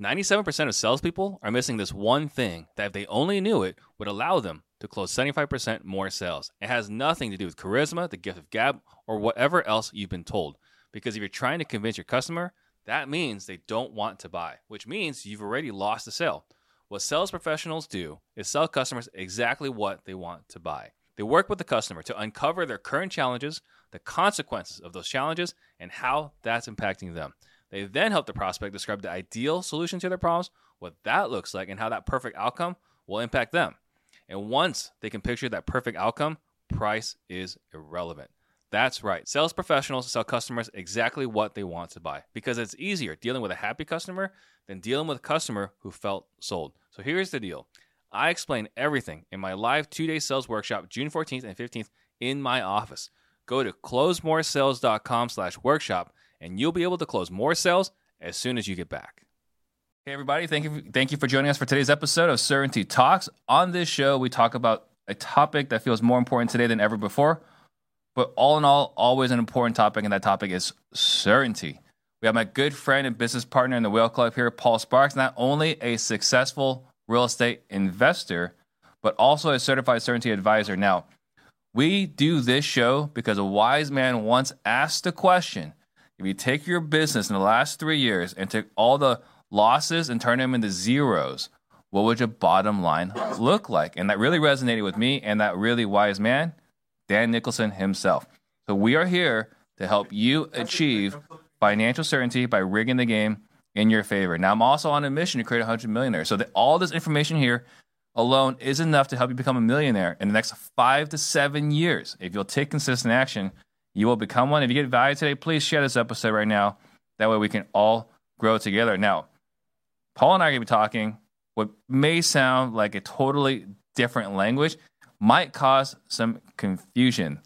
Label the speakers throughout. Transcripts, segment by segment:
Speaker 1: 97% of salespeople are missing this one thing that, if they only knew it, would allow them to close 75% more sales. It has nothing to do with charisma, the gift of gab, or whatever else you've been told. Because if you're trying to convince your customer, that means they don't want to buy, which means you've already lost the sale. What sales professionals do is sell customers exactly what they want to buy. They work with the customer to uncover their current challenges, the consequences of those challenges, and how that's impacting them. They then help the prospect describe the ideal solution to their problems, what that looks like, and how that perfect outcome will impact them. And once they can picture that perfect outcome, price is irrelevant. That's right. Sales professionals sell customers exactly what they want to buy because it's easier dealing with a happy customer than dealing with a customer who felt sold. So here's the deal I explain everything in my live two day sales workshop, June 14th and 15th, in my office. Go to closemoresales.com slash workshop and you'll be able to close more sales as soon as you get back. Hey everybody, thank you thank you for joining us for today's episode of Certainty Talks. On this show, we talk about a topic that feels more important today than ever before, but all in all, always an important topic, and that topic is certainty. We have my good friend and business partner in the Whale Club here, Paul Sparks, not only a successful real estate investor, but also a certified certainty advisor. Now, we do this show because a wise man once asked the question if you take your business in the last three years and take all the losses and turn them into zeros, what would your bottom line look like? And that really resonated with me and that really wise man, Dan Nicholson himself. So we are here to help you achieve financial certainty by rigging the game in your favor. Now, I'm also on a mission to create 100 millionaires. So that all this information here alone is enough to help you become a millionaire in the next five to seven years. If you'll take consistent action, you will become one. If you get value today, please share this episode right now. That way we can all grow together. Now, Paul and I are going to be talking what may sound like a totally different language, might cause some confusion.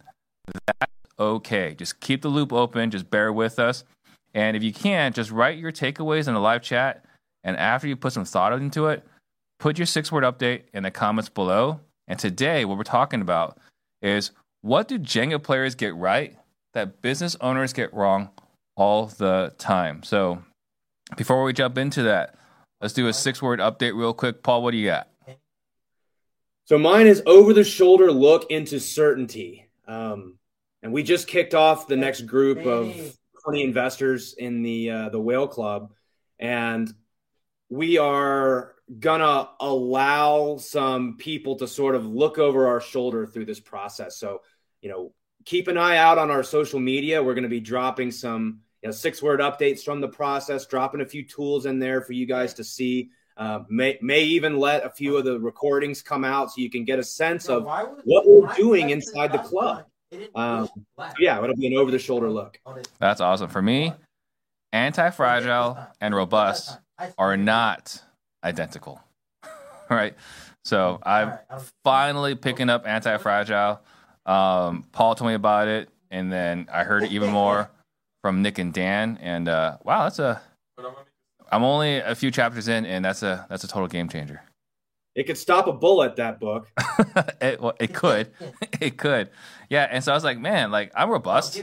Speaker 1: That's okay. Just keep the loop open, just bear with us. And if you can, just write your takeaways in the live chat. And after you put some thought into it, put your six word update in the comments below. And today, what we're talking about is what do Jenga players get right that business owners get wrong all the time? So before we jump into that, let's do a six word update real quick. Paul, what do you got?
Speaker 2: So mine is over the shoulder look into certainty. Um, and we just kicked off the next group of 20 investors in the uh, the whale club and we are gonna allow some people to sort of look over our shoulder through this process so you know keep an eye out on our social media we're going to be dropping some you know, six word updates from the process dropping a few tools in there for you guys to see uh, may, may even let a few of the recordings come out so you can get a sense of what we're doing inside the club um, yeah, it'll be an over the shoulder look.
Speaker 1: That's awesome. For me, anti fragile and robust are not identical. right? So I'm finally picking up anti fragile. Um, Paul told me about it, and then I heard it even more from Nick and Dan. And uh, wow, that's a. I'm only a few chapters in, and that's a that's a total game changer.
Speaker 2: It could stop a bullet. That book.
Speaker 1: it, well, it could. it could. Yeah. And so I was like, man, like I'm robust.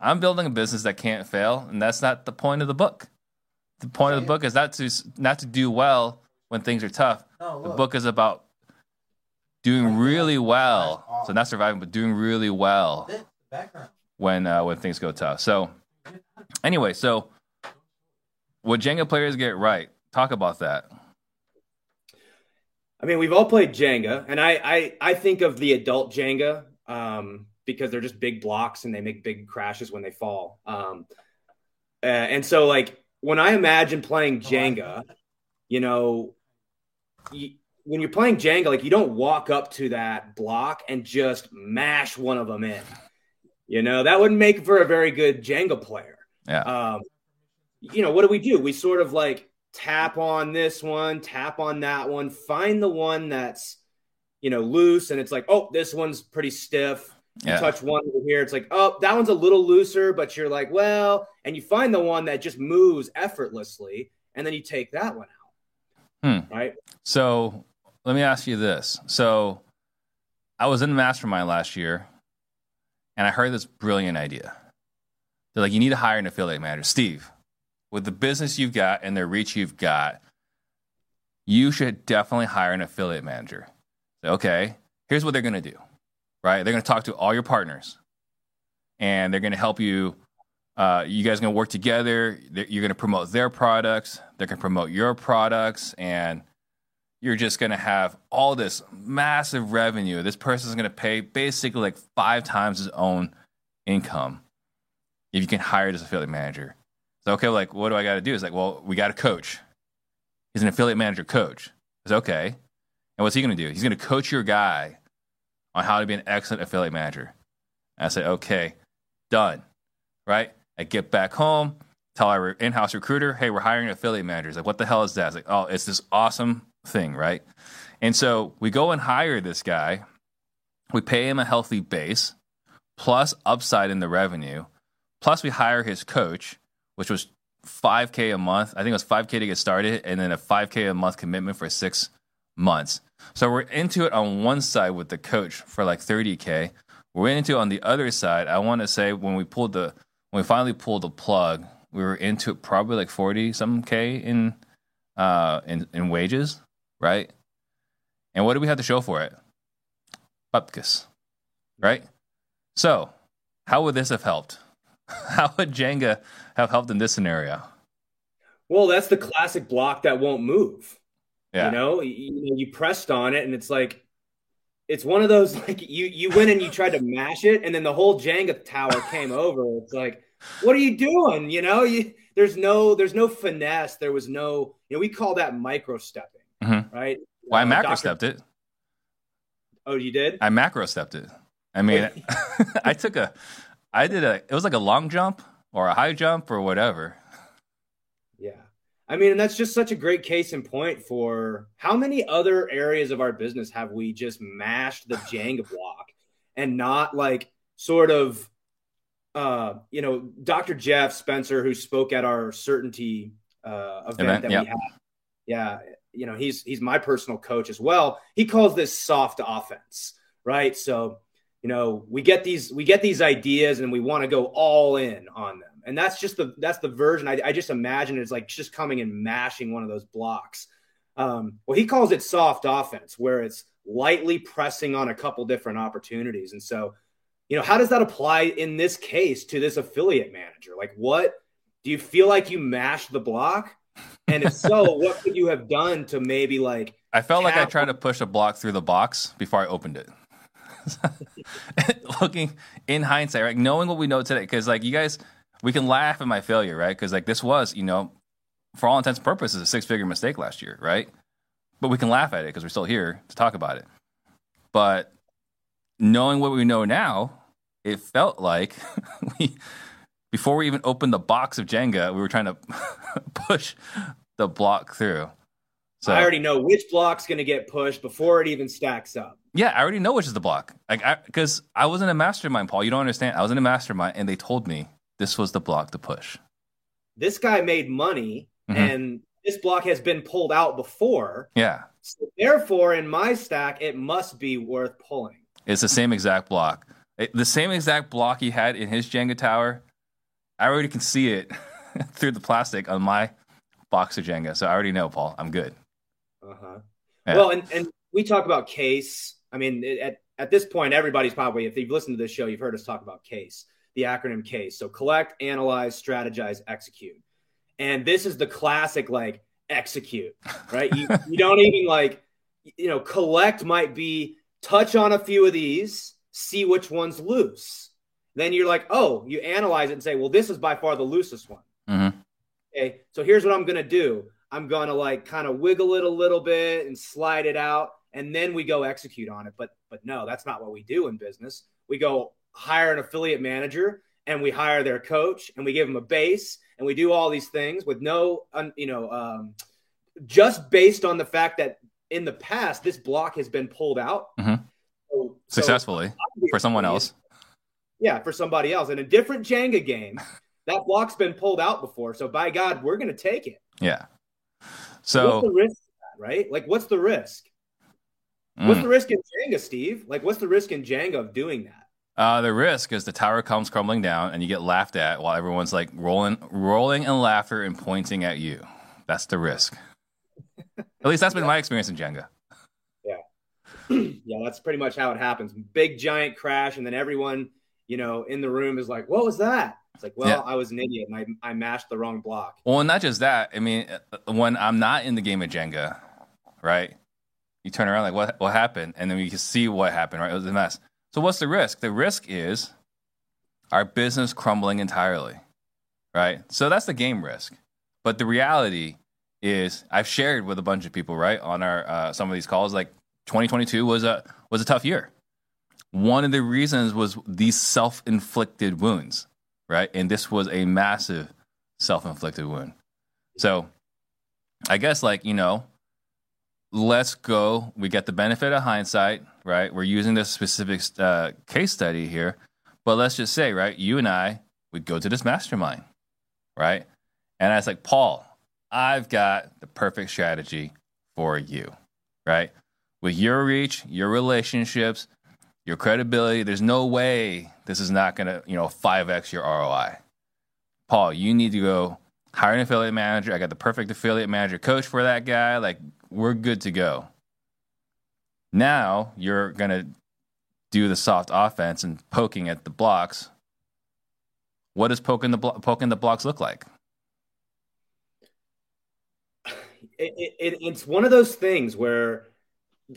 Speaker 1: I'm building a business that can't fail, and that's not the point of the book. The point of the book is not to not to do well when things are tough. The book is about doing really well. So not surviving, but doing really well when uh, when things go tough. So anyway, so what Jenga players get right? Talk about that.
Speaker 2: I mean, we've all played Jenga, and I I, I think of the adult Jenga um, because they're just big blocks and they make big crashes when they fall. Um, uh, and so, like when I imagine playing Jenga, you know, you, when you're playing Jenga, like you don't walk up to that block and just mash one of them in. You know, that wouldn't make for a very good Jenga player.
Speaker 1: Yeah.
Speaker 2: Um, you know, what do we do? We sort of like tap on this one, tap on that one, find the one that's you know loose, and it's like, oh, this one's pretty stiff. You touch one over here, it's like, oh, that one's a little looser, but you're like, well, and you find the one that just moves effortlessly, and then you take that one out. Hmm. Right.
Speaker 1: So let me ask you this. So I was in mastermind last year, and I heard this brilliant idea. They're like, you need to hire an affiliate manager, Steve. with the business you've got and the reach you've got, you should definitely hire an affiliate manager. Okay, here's what they're going to do, right? They're going to talk to all your partners and they're going to help you. Uh, you guys are going to work together. You're going to promote their products. They're going to promote your products. And you're just going to have all this massive revenue. This person's going to pay basically like five times his own income if you can hire this affiliate manager. So, okay, like, what do I got to do? It's like, well, we got a coach. He's an affiliate manager coach. It's okay. And what's he going to do? He's going to coach your guy on how to be an excellent affiliate manager. And I said, okay, done. Right? I get back home, tell our in house recruiter, hey, we're hiring affiliate managers. Like, what the hell is that? It's like, oh, it's this awesome thing, right? And so we go and hire this guy. We pay him a healthy base plus upside in the revenue. Plus, we hire his coach, which was 5K a month. I think it was 5K to get started, and then a 5K a month commitment for six months. So we're into it on one side with the coach for like 30K. We're into it on the other side. I want to say when we pulled the, when we finally pulled the plug, we were into it probably like 40 some K in, uh, in, in wages, right? And what do we have to show for it? Bupkis, right? So, how would this have helped? How would Jenga have helped in this scenario?
Speaker 2: Well, that's the classic block that won't move.
Speaker 1: Yeah.
Speaker 2: You know, you, you pressed on it, and it's like it's one of those like you you went and you tried to mash it, and then the whole Jenga tower came over. It's like, what are you doing? You know, you there's no there's no finesse. There was no you know we call that micro stepping,
Speaker 1: mm-hmm.
Speaker 2: right?
Speaker 1: Well, I uh, macro stepped it.
Speaker 2: Oh, you did?
Speaker 1: I macro stepped it. I mean, I took a, I did a, it was like a long jump or a high jump or whatever.
Speaker 2: Yeah. I mean, and that's just such a great case in point for how many other areas of our business have we just mashed the Jenga block and not like sort of, uh, you know, Dr. Jeff Spencer, who spoke at our certainty uh, event, event that yep. we had. Yeah. You know, he's, he's my personal coach as well. He calls this soft offense, right? So, you know we get these we get these ideas and we want to go all in on them. And that's just the that's the version i, I just imagine it's like just coming and mashing one of those blocks. Um, well he calls it soft offense where it's lightly pressing on a couple different opportunities. And so you know how does that apply in this case to this affiliate manager? Like what do you feel like you mashed the block and if so what could you have done to maybe like
Speaker 1: i felt like i tried to push a block through the box before i opened it looking in hindsight, right? Knowing what we know today, because like you guys, we can laugh at my failure, right? Because like this was, you know, for all intents and purposes, a six figure mistake last year, right? But we can laugh at it because we're still here to talk about it. But knowing what we know now, it felt like we, before we even opened the box of Jenga, we were trying to push the block through.
Speaker 2: So I already know which block's going to get pushed before it even stacks up.
Speaker 1: Yeah, I already know which is the block. Like, because I, I, was in a mastermind, Paul. You don't understand. I was in a mastermind, and they told me this was the block to push.
Speaker 2: This guy made money, mm-hmm. and this block has been pulled out before.
Speaker 1: Yeah.
Speaker 2: So therefore, in my stack, it must be worth pulling.
Speaker 1: It's the same exact block. It, the same exact block he had in his Jenga tower. I already can see it through the plastic on my box of Jenga. So I already know, Paul. I'm good.
Speaker 2: Uh huh. Yeah. Well, and, and we talk about case I mean, at, at this point, everybody's probably, if you've listened to this show, you've heard us talk about CASE, the acronym CASE. So collect, analyze, strategize, execute. And this is the classic, like, execute, right? you, you don't even like, you know, collect might be touch on a few of these, see which one's loose. Then you're like, oh, you analyze it and say, well, this is by far the loosest one.
Speaker 1: Mm-hmm.
Speaker 2: Okay. So here's what I'm going to do I'm going to like kind of wiggle it a little bit and slide it out and then we go execute on it. But but no, that's not what we do in business. We go hire an affiliate manager and we hire their coach and we give them a base and we do all these things with no you know um, just based on the fact that in the past this block has been pulled out
Speaker 1: mm-hmm. so, successfully so for someone else.
Speaker 2: Yeah, for somebody else in a different Jenga game. that block's been pulled out before, so by God, we're going to take it.
Speaker 1: Yeah. So
Speaker 2: what's the risk, right? Like, what's the risk? Mm. What's the risk in Jenga, Steve? Like, what's the risk in Jenga of doing that?
Speaker 1: Uh, the risk is the tower comes crumbling down and you get laughed at while everyone's like rolling, rolling in laughter and pointing at you. That's the risk. at least that's been my experience in Jenga.
Speaker 2: Yeah, yeah, that's pretty much how it happens. Big giant crash, and then everyone, you know, in the room is like, "What was that?" It's like, well, yeah. I was an idiot and I, I mashed the wrong block.
Speaker 1: Well, and not just that. I mean, when I'm not in the game of Jenga, right? You turn around like, what what happened? And then we can see what happened, right? It was a mess. So what's the risk? The risk is our business crumbling entirely, right? So that's the game risk. But the reality is, I've shared with a bunch of people, right, on our uh, some of these calls, like 2022 was a was a tough year. One of the reasons was these self inflicted wounds right? And this was a massive self inflicted wound. So I guess, like, you know, let's go. We get the benefit of hindsight, right? We're using this specific uh, case study here. But let's just say, right, you and I would go to this mastermind, right? And I was like, Paul, I've got the perfect strategy for you, right? With your reach, your relationships, your credibility. There's no way this is not going to, you know, 5x your ROI. Paul, you need to go hire an affiliate manager. I got the perfect affiliate manager coach for that guy. Like, we're good to go. Now you're going to do the soft offense and poking at the blocks. What does poking the, blo- poking the blocks look like?
Speaker 2: It, it, it's one of those things where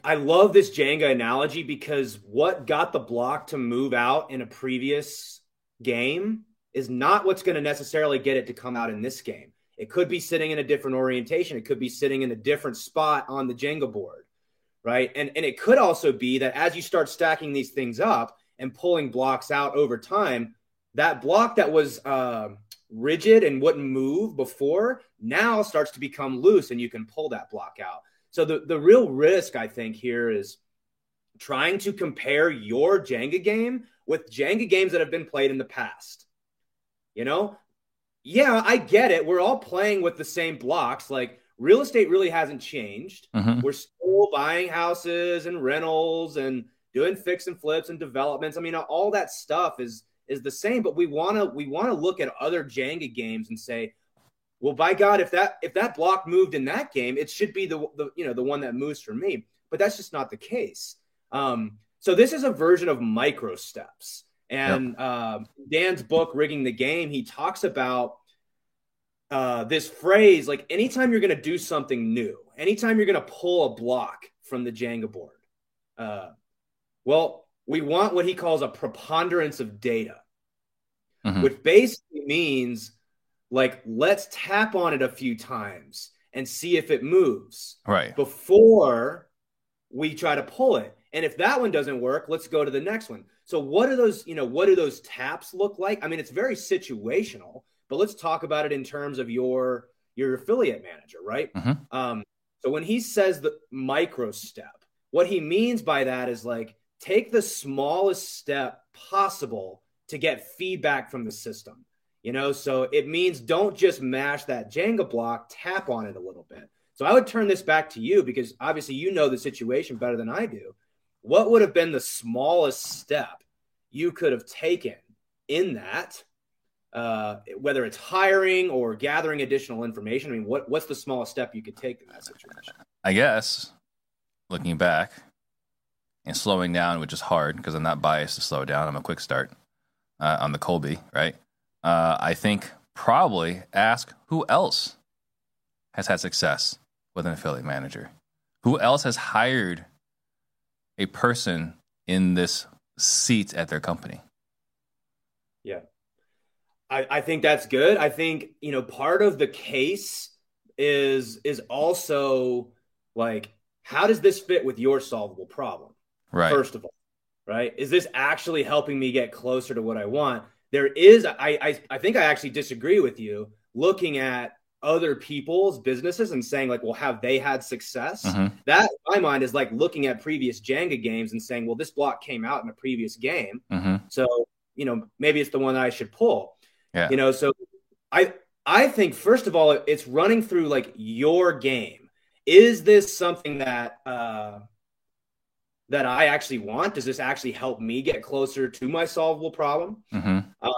Speaker 2: I love this Jenga analogy because what got the block to move out in a previous game is not what's going to necessarily get it to come out in this game. It could be sitting in a different orientation. It could be sitting in a different spot on the Jenga board, right? And and it could also be that as you start stacking these things up and pulling blocks out over time, that block that was uh, rigid and wouldn't move before now starts to become loose, and you can pull that block out. So the, the real risk, I think, here is trying to compare your Jenga game with Jenga games that have been played in the past. You know, yeah, I get it. We're all playing with the same blocks. Like real estate really hasn't changed. Mm-hmm. We're still buying houses and rentals and doing fix and flips and developments. I mean, all that stuff is is the same, but we want to we want to look at other Jenga games and say, well, by God, if that if that block moved in that game, it should be the, the you know the one that moves for me. But that's just not the case. Um, so this is a version of micro steps. And yep. uh, Dan's book, Rigging the Game, he talks about uh, this phrase like anytime you're going to do something new, anytime you're going to pull a block from the Jenga board, uh, well, we want what he calls a preponderance of data, mm-hmm. which basically means like let's tap on it a few times and see if it moves
Speaker 1: right.
Speaker 2: before we try to pull it. And if that one doesn't work let's go to the next one. So what do those you know what do those taps look like? I mean it's very situational but let's talk about it in terms of your your affiliate manager right? Mm-hmm. um, so when he says the micro step what he means by that is like take the smallest step possible to get feedback from the system you know, so it means don't just mash that Jenga block, tap on it a little bit. So I would turn this back to you because obviously you know the situation better than I do. What would have been the smallest step you could have taken in that? Uh, whether it's hiring or gathering additional information. I mean, what what's the smallest step you could take in that situation?
Speaker 1: I guess looking back and slowing down, which is hard because I'm not biased to slow down. I'm a quick start uh, on the Kolbe, right? Uh, I think probably ask who else has had success with an affiliate manager? Who else has hired a person in this seat at their company?
Speaker 2: Yeah. I, I think that's good. I think, you know, part of the case is is also like how does this fit with your solvable problem?
Speaker 1: Right.
Speaker 2: First of all, right? Is this actually helping me get closer to what I want? There is I, I I think I actually disagree with you looking at other people's businesses and saying like well have they had success mm-hmm. that in my mind is like looking at previous jenga games and saying well this block came out in a previous game mm-hmm. so you know maybe it's the one that i should pull yeah. you know so i i think first of all it's running through like your game is this something that uh that I actually want? Does this actually help me get closer to my solvable problem? Mm-hmm. Uh,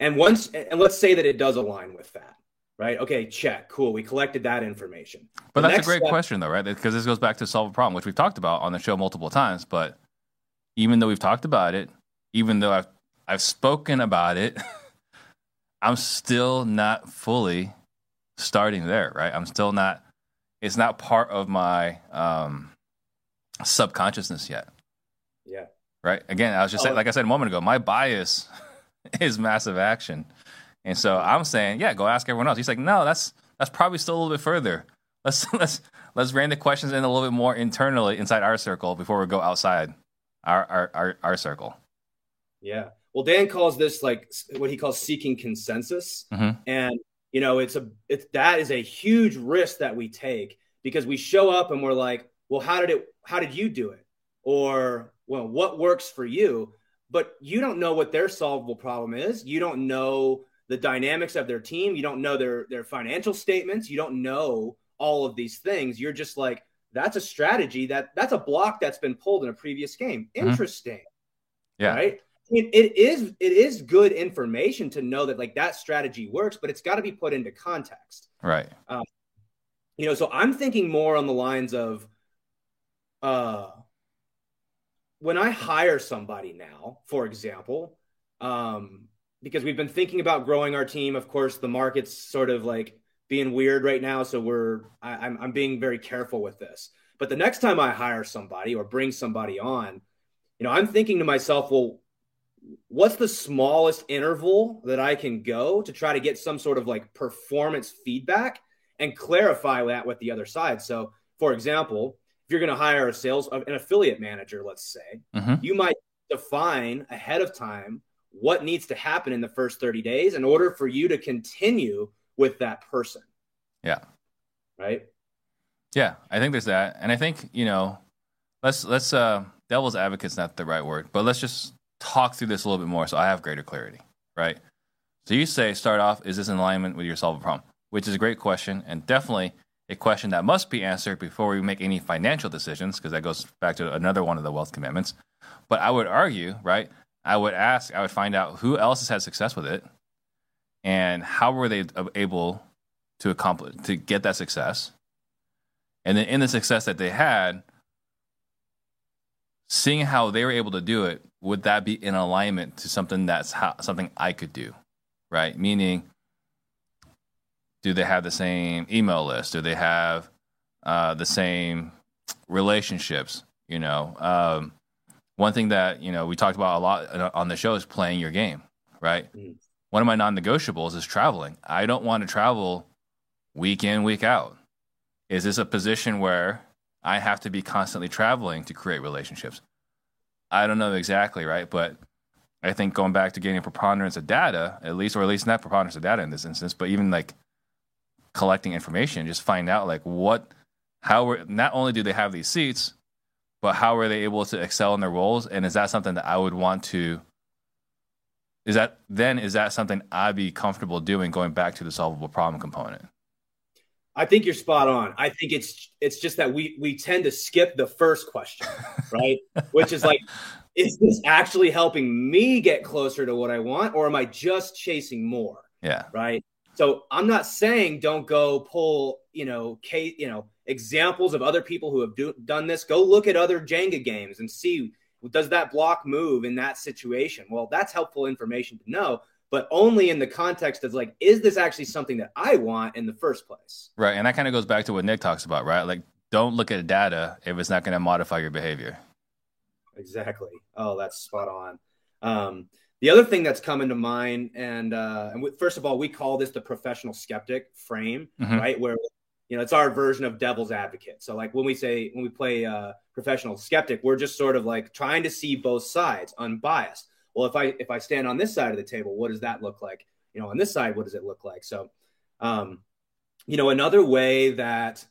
Speaker 2: and once, and let's say that it does align with that, right? Okay, check, cool. We collected that information.
Speaker 1: But the that's a great step, question, though, right? Because this goes back to solve a problem, which we've talked about on the show multiple times. But even though we've talked about it, even though I've I've spoken about it, I'm still not fully starting there, right? I'm still not. It's not part of my um, subconsciousness yet.
Speaker 2: Yeah.
Speaker 1: Right. Again, I was just oh. saying, like I said a moment ago, my bias is massive action, and so I'm saying, yeah, go ask everyone else. He's like, no, that's that's probably still a little bit further. Let's let's let's rein the questions in a little bit more internally inside our circle before we go outside our our our, our circle.
Speaker 2: Yeah. Well, Dan calls this like what he calls seeking consensus, mm-hmm. and you know, it's a it's that is a huge risk that we take because we show up and we're like, well, how did it? How did you do it? Or well, what works for you? But you don't know what their solvable problem is. You don't know the dynamics of their team. You don't know their their financial statements. You don't know all of these things. You're just like, that's a strategy that that's a block that's been pulled in a previous game. Mm-hmm. Interesting. Mm-hmm. Yeah. Right it, it is it is good information to know that like that strategy works, but it's got to be put into context.
Speaker 1: Right.
Speaker 2: Um, you know, so I'm thinking more on the lines of uh when I hire somebody now, for example, um, because we've been thinking about growing our team. Of course, the market's sort of like being weird right now, so we're I, I'm I'm being very careful with this. But the next time I hire somebody or bring somebody on, you know, I'm thinking to myself, well, what's the smallest interval that I can go to try to get some sort of like performance feedback and clarify that with the other side. So, for example, if you're going to hire a sales an affiliate manager, let's say, mm-hmm. you might define ahead of time what needs to happen in the first 30 days in order for you to continue with that person.
Speaker 1: Yeah.
Speaker 2: Right?
Speaker 1: Yeah, I think there's that. And I think, you know, let's let's uh devil's advocate's not the right word, but let's just talk through this a little bit more so I have greater clarity, right? So you say, start off, is this in alignment with your solve problem? Which is a great question and definitely a question that must be answered before we make any financial decisions, because that goes back to another one of the wealth commandments. But I would argue, right? I would ask, I would find out who else has had success with it and how were they able to accomplish, to get that success. And then in the success that they had, seeing how they were able to do it, would that be in alignment to something that's how, something I could do, right? Meaning, do they have the same email list? Do they have uh, the same relationships? You know, um, one thing that you know we talked about a lot on the show is playing your game, right? Mm. One of my non-negotiables is traveling. I don't want to travel week in, week out. Is this a position where I have to be constantly traveling to create relationships. I don't know exactly, right? But I think going back to getting a preponderance of data, at least, or at least not preponderance of data in this instance, but even like collecting information, just find out like what, how were, not only do they have these seats, but how are they able to excel in their roles? And is that something that I would want to, is that, then is that something I'd be comfortable doing going back to the solvable problem component?
Speaker 2: I think you're spot on. I think it's it's just that we we tend to skip the first question, right? Which is like, is this actually helping me get closer to what I want, or am I just chasing more?
Speaker 1: Yeah.
Speaker 2: Right. So I'm not saying don't go pull, you know, case, you know, examples of other people who have do, done this. Go look at other Jenga games and see does that block move in that situation. Well, that's helpful information to know but only in the context of like, is this actually something that I want in the first place?
Speaker 1: Right. And that kind of goes back to what Nick talks about, right? Like, don't look at data if it's not going to modify your behavior.
Speaker 2: Exactly. Oh, that's spot on. Um, the other thing that's coming to mind, and uh, and first of all, we call this the professional skeptic frame, mm-hmm. right? Where you know it's our version of devil's advocate. So like when we say when we play uh, professional skeptic, we're just sort of like trying to see both sides, unbiased well, if I if I stand on this side of the table, what does that look like? You know, on this side, what does it look like? So, um, you know, another way that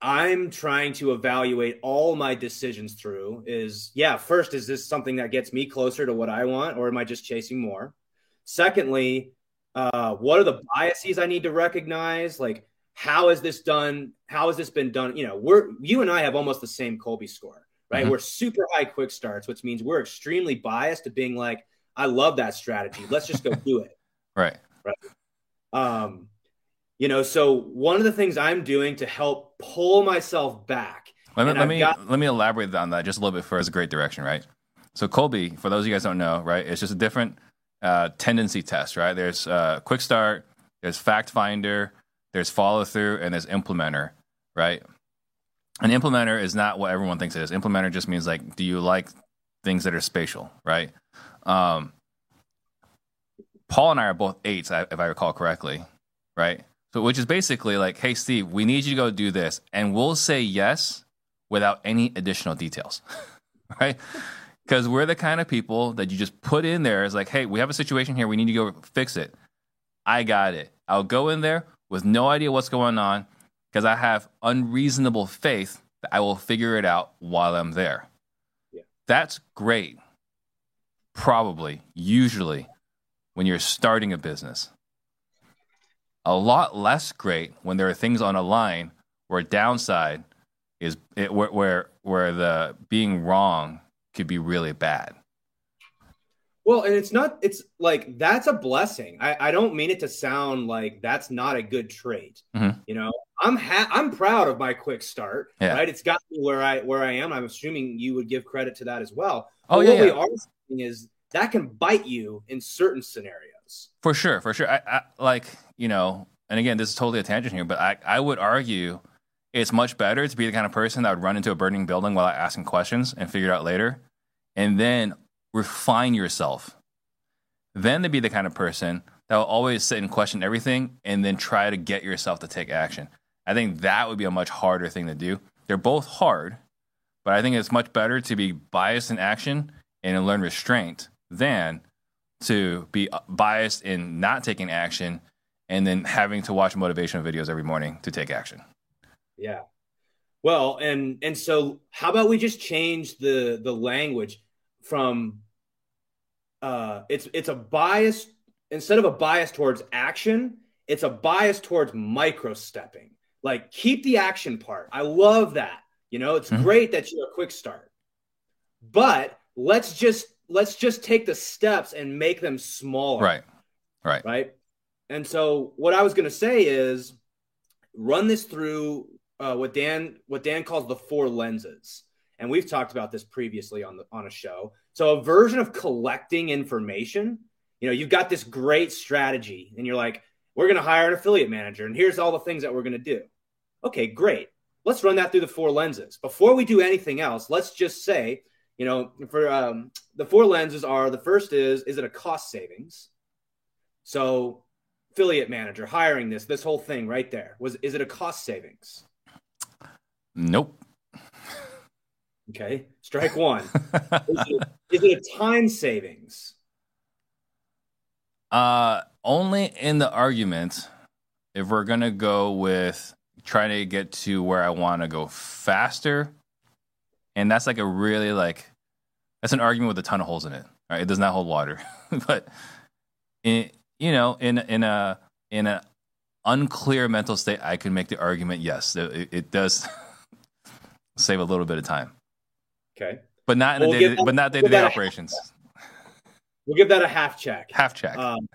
Speaker 2: I'm trying to evaluate all my decisions through is yeah, first, is this something that gets me closer to what I want, or am I just chasing more? Secondly, uh, what are the biases I need to recognize? Like, how is this done? How has this been done? You know, we're you and I have almost the same Kolbe score right?
Speaker 1: Mhm.
Speaker 2: We're super high quick starts, which means we're extremely biased to being like, I love that strategy. Let's just go do it.
Speaker 1: Right. Right.
Speaker 2: Um, you know, so one of the things I'm doing to help pull myself back.
Speaker 1: Let me let
Speaker 2: I've
Speaker 1: me
Speaker 2: got-
Speaker 1: let me elaborate on that just a little bit further. It's a great direction, right? So Kolbe, for those of you guys who don't know, right, it's just a different uh, tendency test, right? There's uh, quick start, there's fact finder, there's follow through, and there's implementer, right? An implementer is not what everyone thinks it is. Implementer just means like, do you like things that are spatial, right? Um, Paul and I are both eights, if I recall correctly, right? So, which is basically like, hey, Steve, we need you to go do this, and we'll say yes without any additional details, right? Because we're the kind of people that you just put in there as like, hey, we have a situation here, we need to go fix it. I got it. I'll go in there with no idea what's going on because I have unreasonable faith that I will figure it out while I'm there.
Speaker 2: Yeah.
Speaker 1: That's great. Probably, usually, when you're starting a business. A lot less great when there are things on a line where downside is it, where, where where the being wrong could be really bad.
Speaker 2: Well, and it's not, it's like that's a blessing. I, I don't mean it to sound like that's not a good trait.
Speaker 1: Mhm.
Speaker 2: You know, I'm ha- I'm proud of my quick start.
Speaker 1: Yeah.
Speaker 2: Right. It's got me where I where I am. I'm assuming you would give credit to that as well.
Speaker 1: Oh
Speaker 2: But
Speaker 1: yeah,
Speaker 2: what we
Speaker 1: yeah.
Speaker 2: are saying is that can bite you in certain scenarios.
Speaker 1: For sure, for sure. I, I like you know, and again, this is totally a tangent here, but I I would argue it's much better to be the kind of person that would run into a burning building while asking questions and figure it out later, and then refine yourself. Then to be the kind of person that will always sit and question everything and then try to get yourself to take action. I think that would be a much harder thing to do. They're both hard, but I think it's much better to be biased in action and learn restraint than to be biased in not taking action and then having to watch motivational videos every morning to take action.
Speaker 2: Yeah. Well, and and so how about we just change the the language from uh it's it's a bias instead of a bias towards action, it's a bias towards micro stepping. Like keep the action part. I love that. You know, it's
Speaker 1: Mhm.
Speaker 2: great that you're a quick start. But let's just let's just take the steps and make them smaller
Speaker 1: Right. Right.
Speaker 2: right? And so what I was going to say is run this through uh, what Dan what Dan calls the four lenses, and we've talked about this previously on the on a show. So a version of collecting information. You know, you've got this great strategy, and you're like, we're going to hire an affiliate manager, and here's all the things that we're going to do. Okay, great. Let's run that through the four lenses. Before we do anything else, let's just say, you know, for um, the four lenses are the first is is it a cost savings? So affiliate manager hiring this this whole thing right there was is it a cost savings?
Speaker 1: Nope.
Speaker 2: Okay, strike one. is, it, is it a time savings?
Speaker 1: uh, only in the argument if we're gonna go with trying to get to where I want to go faster, and that's like a really like that's an argument with a ton of holes in it. Right? It does not hold water, but in you know in in a in a unclear mental state, I could make the argument. Yes, it, it does save a little bit of time,
Speaker 2: Okay,
Speaker 1: but not in
Speaker 2: We'll
Speaker 1: a day, but not day-to-day
Speaker 2: give that
Speaker 1: operations.
Speaker 2: we'll give that a half check.
Speaker 1: Half check.
Speaker 2: Um,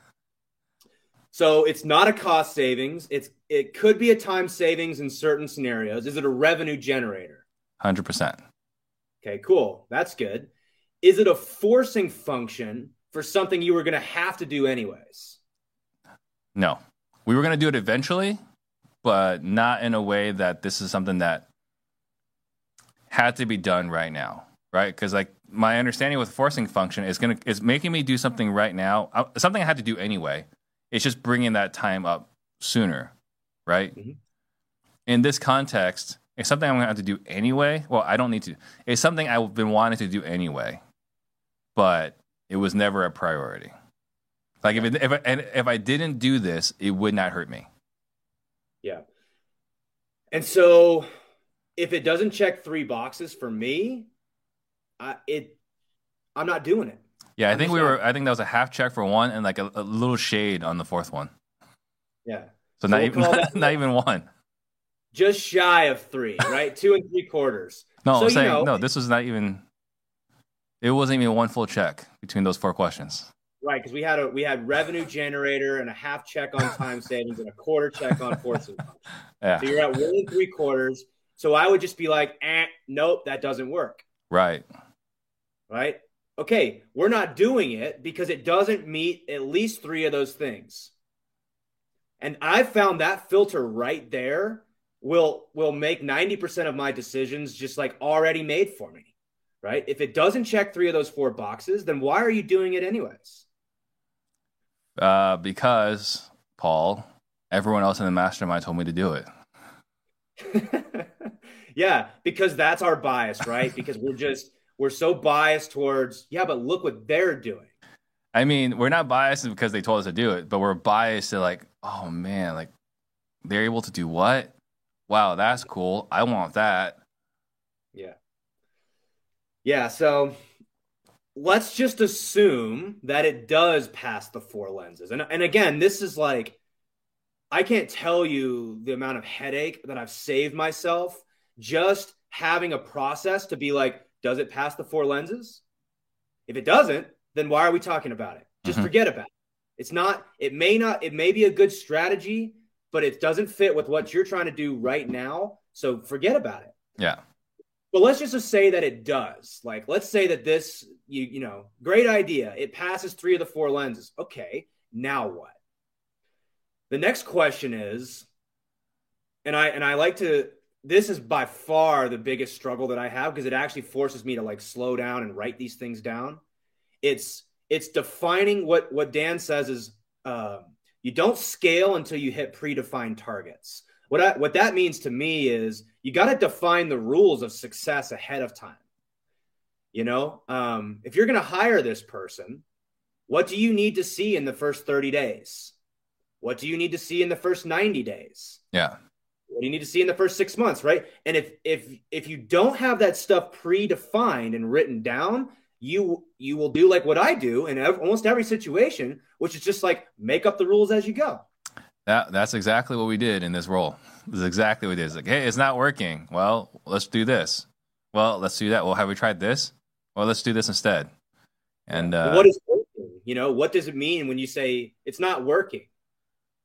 Speaker 2: so it's not a cost savings. It's it could be a time savings in certain scenarios. Is it a revenue generator?
Speaker 1: Hundred percent.
Speaker 2: Okay, cool. That's good. Is it a forcing function for something you were going to have to do anyways?
Speaker 1: No, we were going to do it eventually, but not in a way that this is something that had to be done right now, right? Because like my understanding with forcing function is going to is making me do something right now, uh, something I had to do anyway. It's just bringing that time up sooner, right?
Speaker 2: Mhm.
Speaker 1: In this context, it's something I'm to have to do anyway. Well, I don't need to. It's something I've been wanting to do anyway, but it was never a priority. Like if it, if I, and if I didn't do this, it would not hurt me.
Speaker 2: Yeah. And so if it doesn't check three boxes for me, I, it I'm not doing it.
Speaker 1: Yeah, I
Speaker 2: I'm
Speaker 1: think we
Speaker 2: not-
Speaker 1: were. I think that was a half check for one, and like a, a little shade on the fourth one.
Speaker 2: Yeah.
Speaker 1: So,
Speaker 2: So
Speaker 1: not
Speaker 2: we'll
Speaker 1: even not, not even one.
Speaker 2: Just shy of three, right? Two and three quarters.
Speaker 1: No,
Speaker 2: So,
Speaker 1: I'm saying
Speaker 2: know-
Speaker 1: no. This was not even. It wasn't even one full check between those four questions.
Speaker 2: Right, because we had a we had revenue generator and a half check on time savings and a quarter check on force income.
Speaker 1: Yeah,
Speaker 2: So you're at one and three quarters. So I would just be like, eh, nope, that doesn't work.
Speaker 1: right.
Speaker 2: Right? Okay, we're not doing it because it doesn't meet at least three of those things. And I found that filter right there will will make 90% of my decisions just like already made for me. Right? If it doesn't check three of those four boxes, then why are you doing it anyways?
Speaker 1: Uh, because Paul, everyone else in the mastermind told me to do it.
Speaker 2: yeah, because that's our bias, right? Because we're just we're so biased towards yeah, but look what they're doing.
Speaker 1: I mean, we're not biased because they told us to do it, but we're biased to like, oh man, like they're able to do what? Wow, that's cool. I want that.
Speaker 2: Yeah. Yeah, so let's just assume that it does pass the four lenses. And and again, this is like I can't tell you the amount of headache that I've saved myself just having a process to be like, does it pass the four lenses? If it doesn't, then why are we talking about it? Just
Speaker 1: Mhm.
Speaker 2: forget about it. It's not, it may not, it may be a good strategy, but it doesn't fit with what you're trying to do right now. So forget about it.
Speaker 1: Yeah.
Speaker 2: But let's just say that it does. Like, let's say that this, you you know, great idea. It passes three of the four lenses. Okay, now what? The next question is, and I and I like to. This is by far the biggest struggle that I have because it actually forces me to like slow down and write these things down. It's it's defining what what Dan says is um, you don't scale until you hit predefined targets. What I, what that means to me is you got to define the rules of success ahead of time. You know, um, if you're going to hire this person, what do you need to see in the first 30 days? What do you need to see in the first 90 days?
Speaker 1: Yeah.
Speaker 2: What do you need to see in the first six months, right? And if if if you don't have that stuff predefined and written down, you you will do like what I do in ev- almost every situation, which is just like make up the rules as you go.
Speaker 1: That that's exactly what we did in this role. This is exactly what we did. It's like, hey, it's not working. Well, let's do this. Well, let's do that. Well, have we tried this? Well, let's do this instead. And uh,
Speaker 2: what is working? You know, what does it mean when you say it's not working?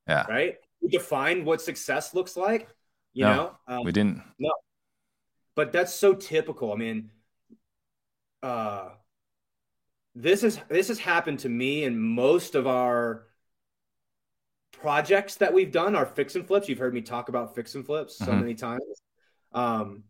Speaker 1: Yeah.
Speaker 2: Right? We define what success looks like, you
Speaker 1: No,
Speaker 2: know? Um,
Speaker 1: we didn't. No.
Speaker 2: But that's so typical. I mean, uh, this is this has happened to me in most of our projects that we've done. are fix and flips. You've heard me talk about fix and flips so
Speaker 1: Mhm.
Speaker 2: many times. Um,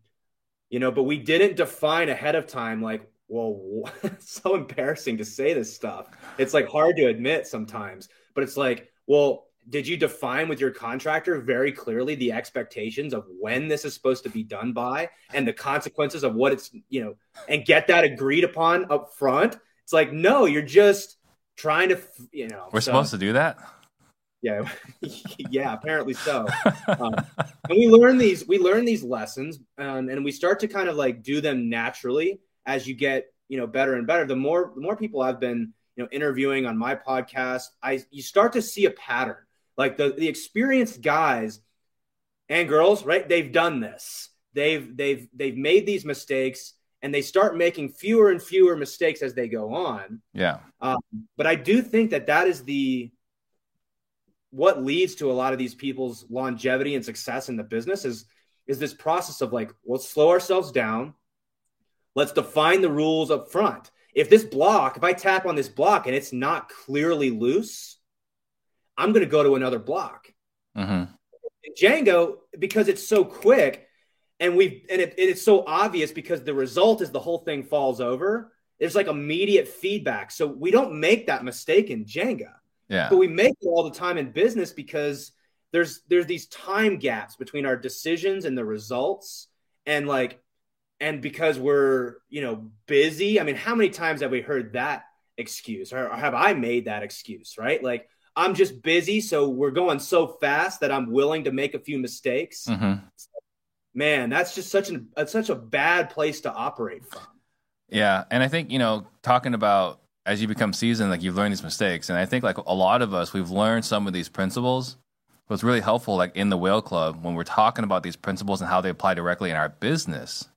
Speaker 2: you know, but we didn't define ahead of time. Like, well, so embarrassing to say this stuff. It's like hard to admit sometimes, but it's like, well, did you define with your contractor very clearly the expectations of when this is supposed to be done by and the consequences of what it's you know and get that agreed upon up front it's like no you're just trying to you know
Speaker 1: We're
Speaker 2: so-
Speaker 1: supposed to do that.
Speaker 2: yeah yeah apparently so. Um, and we learn these we learn these lessons um, and we start to kind of like do them naturally as you get you know better and better. The more the more people i've been you know interviewing on my podcast i you start to see a pattern. Like the the experienced guys and girls right they've done this. They've they've they've made these mistakes and they start making fewer and fewer mistakes as they go on.
Speaker 1: Yeah.
Speaker 2: but I do think that that is the what leads to a lot of these people's longevity and success in the business is is this process of like let's slow ourselves down. Let's define the rules up front. If this block if i tap on this block and it's not clearly loose i'm going to go to another block.
Speaker 1: Hmm
Speaker 2: Jenga, because it's so quick and we've and it, it's so obvious because the result is the whole thing falls over. There's like immediate feedback. So we don't make that mistake in Jenga,
Speaker 1: Yeah.
Speaker 2: but we make it all the time in business because there's there's these time gaps between our decisions and the results. And like and because we're, you know, busy. I mean, how many times have we heard that excuse or, have I made that excuse, right? Like I'm just busy, so we're going so fast that I'm willing to make a few mistakes.
Speaker 1: hmm
Speaker 2: Man, that's just such an it's such a bad place to operate from.
Speaker 1: Yeah, and I think you know, talking about as you become seasoned, like you've learned these mistakes, and I think like a lot of us, we've learned some of these principles what's really helpful, like in the Whale Club, when we're talking about these principles and how they apply directly in our business,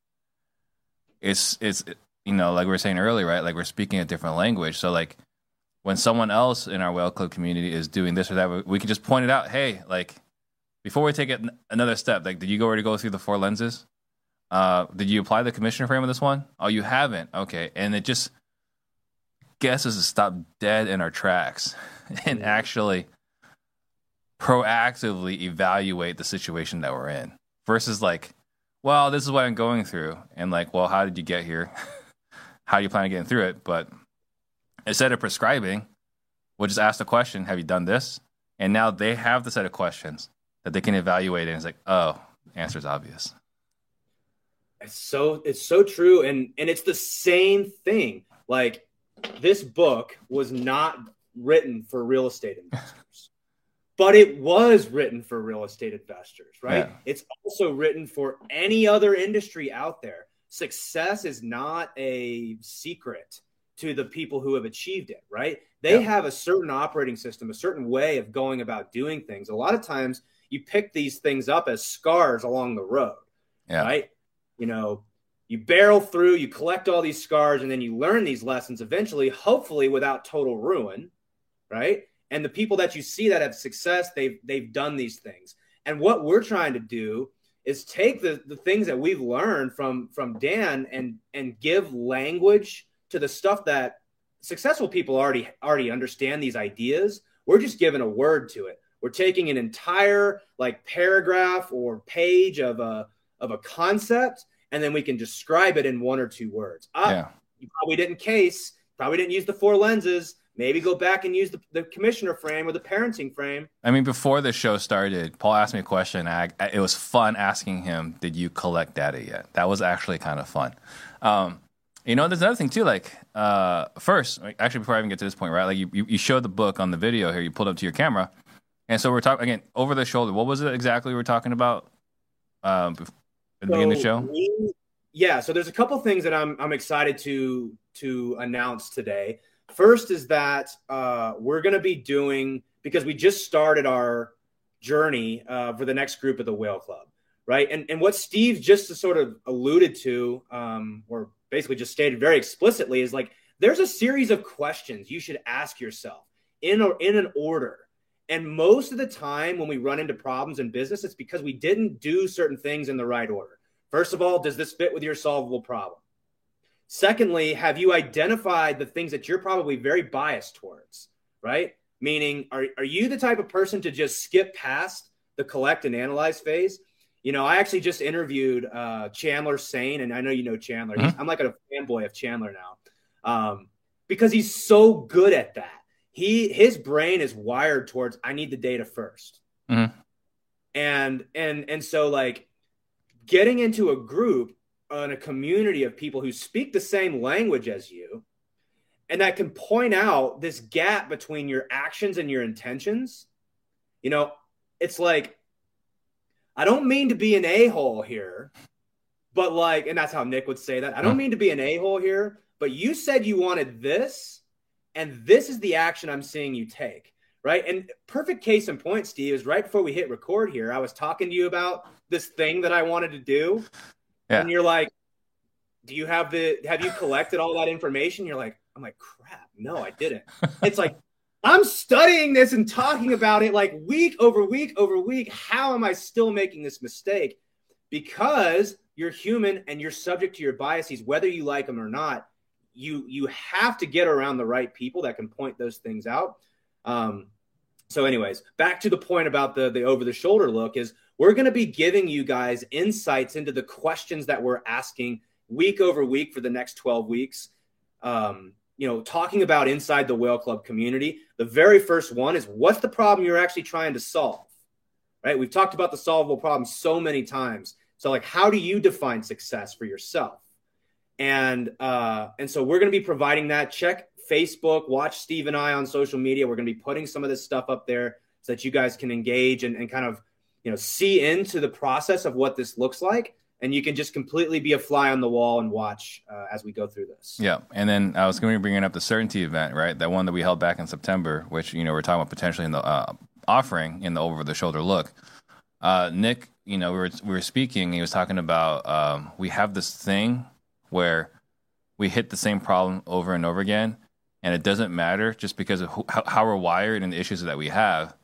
Speaker 1: it's it's you know, like we were saying earlier, right? Like we're speaking a different language. So like when someone else in our Whale Club community is doing this or that, we can just point it out. Hey, like before we take it another step, like did you already go through the four lenses? Uh, did you apply the commissioner frame of this one? Oh, you haven't. Okay, and it just gets us to stop dead in our tracks and actually proactively evaluate the situation that we're in versus like, well, this is what I'm going through, and like, well, how did you get here? how do you plan on getting through it? But instead of prescribing, we'll just ask the question, have you done this? And now they have the set of questions that they can evaluate it and it's like, oh, answer is obvious.
Speaker 2: It's so it's so true. And and it's the same thing. Like this book was not written for real estate investors. but it was written for real estate investors, right? Yeah. It's also written for any other industry out there. Success is not a secret to the people who have achieved it, right? They yeah. have a certain operating system, a certain way of going about doing things. A lot of times you pick these things up as scars along the road, yeah. right? You know, you barrel through, you collect all these scars, and then you learn these lessons eventually, hopefully without total ruin, right? And the people that you see that have success, they've they've done these things. And what we're trying to do is take the, the things that we've learned from from Dan and and give language to the stuff that successful people already already understand these ideas. We're just giving a word to it. We're taking an entire like paragraph or page of a of a concept, and then we can describe it in one or two words. Ah, yeah. you probably didn't case, probably didn't use the four lenses. Maybe go back and use the, the commissioner frame or the parenting frame.
Speaker 1: I mean, before the show started, Paul asked me a question. I, it was fun asking him, "Did you collect data yet?" That was actually kind of fun. Um, you know, there's another thing too. Like, uh, first, actually, before I even get to this point, right? Like, you, you showed the book on the video here. You pulled up to your camera, and so we're talking again over the shoulder. What was it exactly we were talking about um, at the so beginning of the show? We,
Speaker 2: yeah, so there's a couple things that I'm I'm excited to to announce today. First is that uh, we're going to be doing because we just started our journey uh, for the next group of the Whale Club, right? And and what Steve just sort of alluded to, um, or basically just stated very explicitly is like there's a series of questions you should ask yourself in or in an order. And most of the time when we run into problems in business, it's because we didn't do certain things in the right order. First of all, does this fit with your solvable problem? Secondly, have you identified the things that you're probably very biased towards, right? Meaning, are, are you the type of person to just skip past the collect and analyze phase? You know, I actually just interviewed uh, Chandler Sane, and I know you know Chandler. Mm-hmm. I'm like a fanboy of Chandler now um, because he's so good at that. He his brain is wired towards I need the data 1st mm-hmm. and and and so like getting into a group and a community of people who speak the same language as you, and that can point out this gap between your actions and your intentions. You know, it's like I don't mean to be an a hole here, but like, and that's how Nick would say that. I don't mean to be an a hole here, but you said you wanted this, and this is the action I'm seeing you take. Right. And perfect case in point, Steve, is right before we hit record here. I was talking to you about this thing that I wanted to do. Yeah. And you're like, do you have the, have you collected all that information? You're like, I'm like, crap. No, I didn't. it's like, I'm studying this and talking about it like week over week over week. How am I still making this mistake? Because you're human and you're subject to your biases, whether you like them or not. You you have to get around the right people that can point those things out. Um, so, anyways, back to the point about the the over the shoulder look is we're going to be giving you guys insights into the questions that we're asking week over week for the next 12 weeks. Um, you know, talking about inside the whale club community, the very first one is what's the problem you're actually trying to solve? Right? We've talked about the solvable problem so many times. So, like, how do you define success for yourself? And uh, and so we're going to be providing that. Check Facebook, watch Steve and I on social media. We're going to be putting some of this stuff up there so that you guys can engage and, and kind of you know see into the process of what this looks like and you can just completely be a fly on the wall and watch uh, as we go through this.
Speaker 1: Yeah, and then I was going to be bringing up the certainty event, right? That one that we held back in September, which you know we're talking about potentially in the uh, offering in the over the shoulder look. Uh, Nick, you know, we were we were speaking. He was talking about um, we have this thing where we hit the same problem over and over again, and it doesn't matter just because of how, how we're wired and the issues that we have.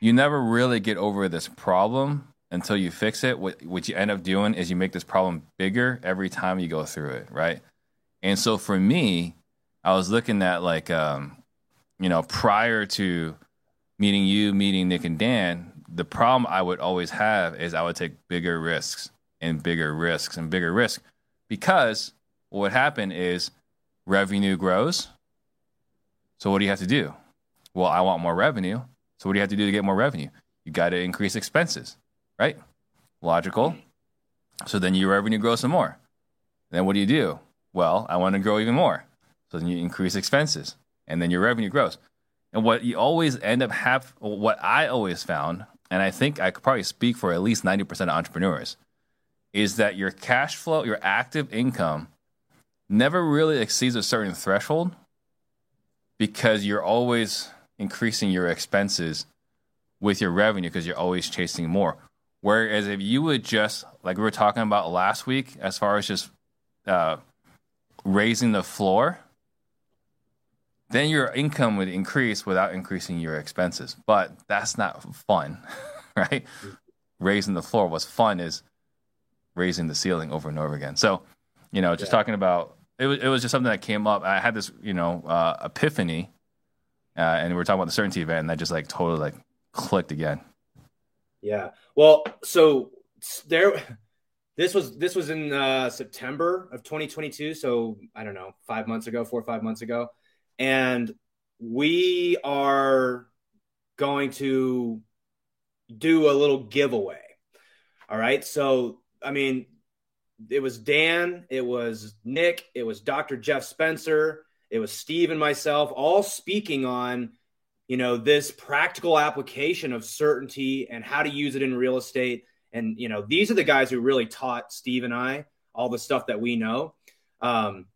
Speaker 1: You never really get over this problem until you fix it. What what you end up doing is you make this problem bigger every time you go through it, right? And so for me, I was looking at like um, you know, prior to meeting you, meeting Nick and Dan, the problem I would always have is I would take bigger risks and bigger risks and bigger risk because what would happen is revenue grows. So what do you have to do? Well, I want more revenue. So what do you have to do to get more revenue? You got to increase expenses, right? Logical. Mm-hmm. So then your revenue grows some more. Then what do you do? Well, I want to grow even more. So then you increase expenses and then your revenue grows. And what you always end up have, what I always found, and I think I could probably speak for at least 90% of entrepreneurs, is that your cash flow, your active income, never really exceeds a certain threshold because you're always increasing your expenses with your revenue because you're always chasing more. Whereas if you would just, like we were talking about last week, as far as just uh, raising the floor, then your income would increase without increasing your expenses. But that's not fun, right? Raising the floor. What's fun is raising the ceiling over and over again. So, you know, just yeah. talking about it was, it was just something that came up. I had this, you know, uh, epiphany, uh, and we were talking about the certainty event, and that just like totally like clicked again.
Speaker 2: Yeah. Well, so there, this was this was in uh, September of 2022. So I don't know, five months ago, four or five months ago, and we are going to do a little giveaway. All right. So I mean, it was Dan, it was Nick, it was Dr. Jeff Spencer, it was Steve and myself, all speaking on, you know, this practical application of certainty and how to use it in real estate. And, you know, these are the guys who really taught Steve and I all the stuff that we know. Um,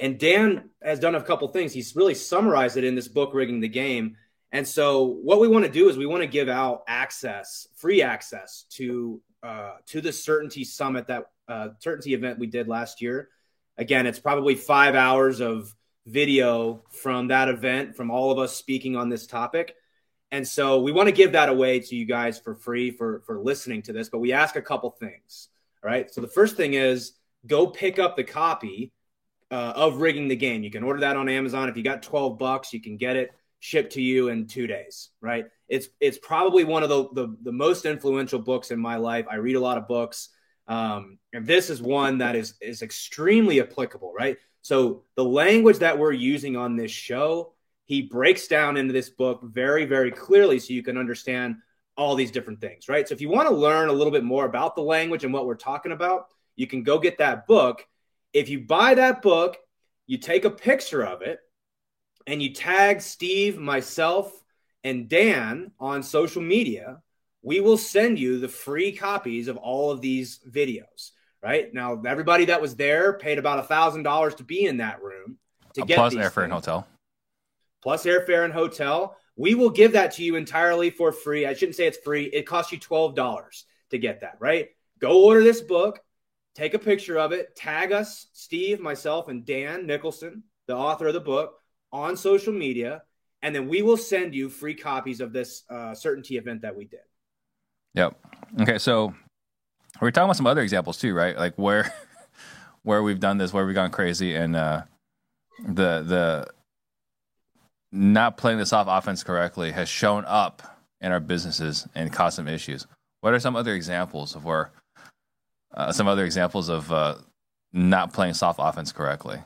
Speaker 2: and Dan has done a couple things. He's really summarized it in this book, Rigging the Game. And so, what we want to do is we want to give out access, free access to uh, to the Certainty Summit, that uh, Certainty event we did last year. Again, it's probably five hours of video from that event, from all of us speaking on this topic. And so we want to give that away to you guys for free for, for listening to this, but we ask a couple things. All right. So the first thing is go pick up the copy uh, of Rigging the Game. You can order that on Amazon. If you got 12 bucks, you can get it shipped to you in two days, right? It's it's probably one of the, the, the most influential books in my life. I read a lot of books, um, and this is one that is is extremely applicable, right? So the language that we're using on this show, he breaks down into this book very very clearly, so you can understand all these different things, right? So if you want to learn a little bit more about the language and what we're talking about, you can go get that book. If you buy that book, you take a picture of it and you tag Steve, myself, and Dan on social media, we will send you the free copies of all of these videos. Right now, everybody that was there paid about a thousand dollars to be in that room to get
Speaker 1: plus airfare and hotel,
Speaker 2: plus airfare and hotel. We will give that to you entirely for free. I shouldn't say it's free. It costs you twelve dollars to get that. Right? Go order this book, take a picture of it, tag us, Steve, myself, and Dan Nicholson, the author of the book on social media, and then we will send you free copies of this uh, certainty event that we did.
Speaker 1: Yep. Okay, so we're talking about some other examples too, right? Like where where we've done this, where we've gone crazy, and uh, the the not playing this off offense correctly has shown up in our businesses and caused some issues. What are some other examples of where uh, some other examples of uh, not playing soft offense correctly?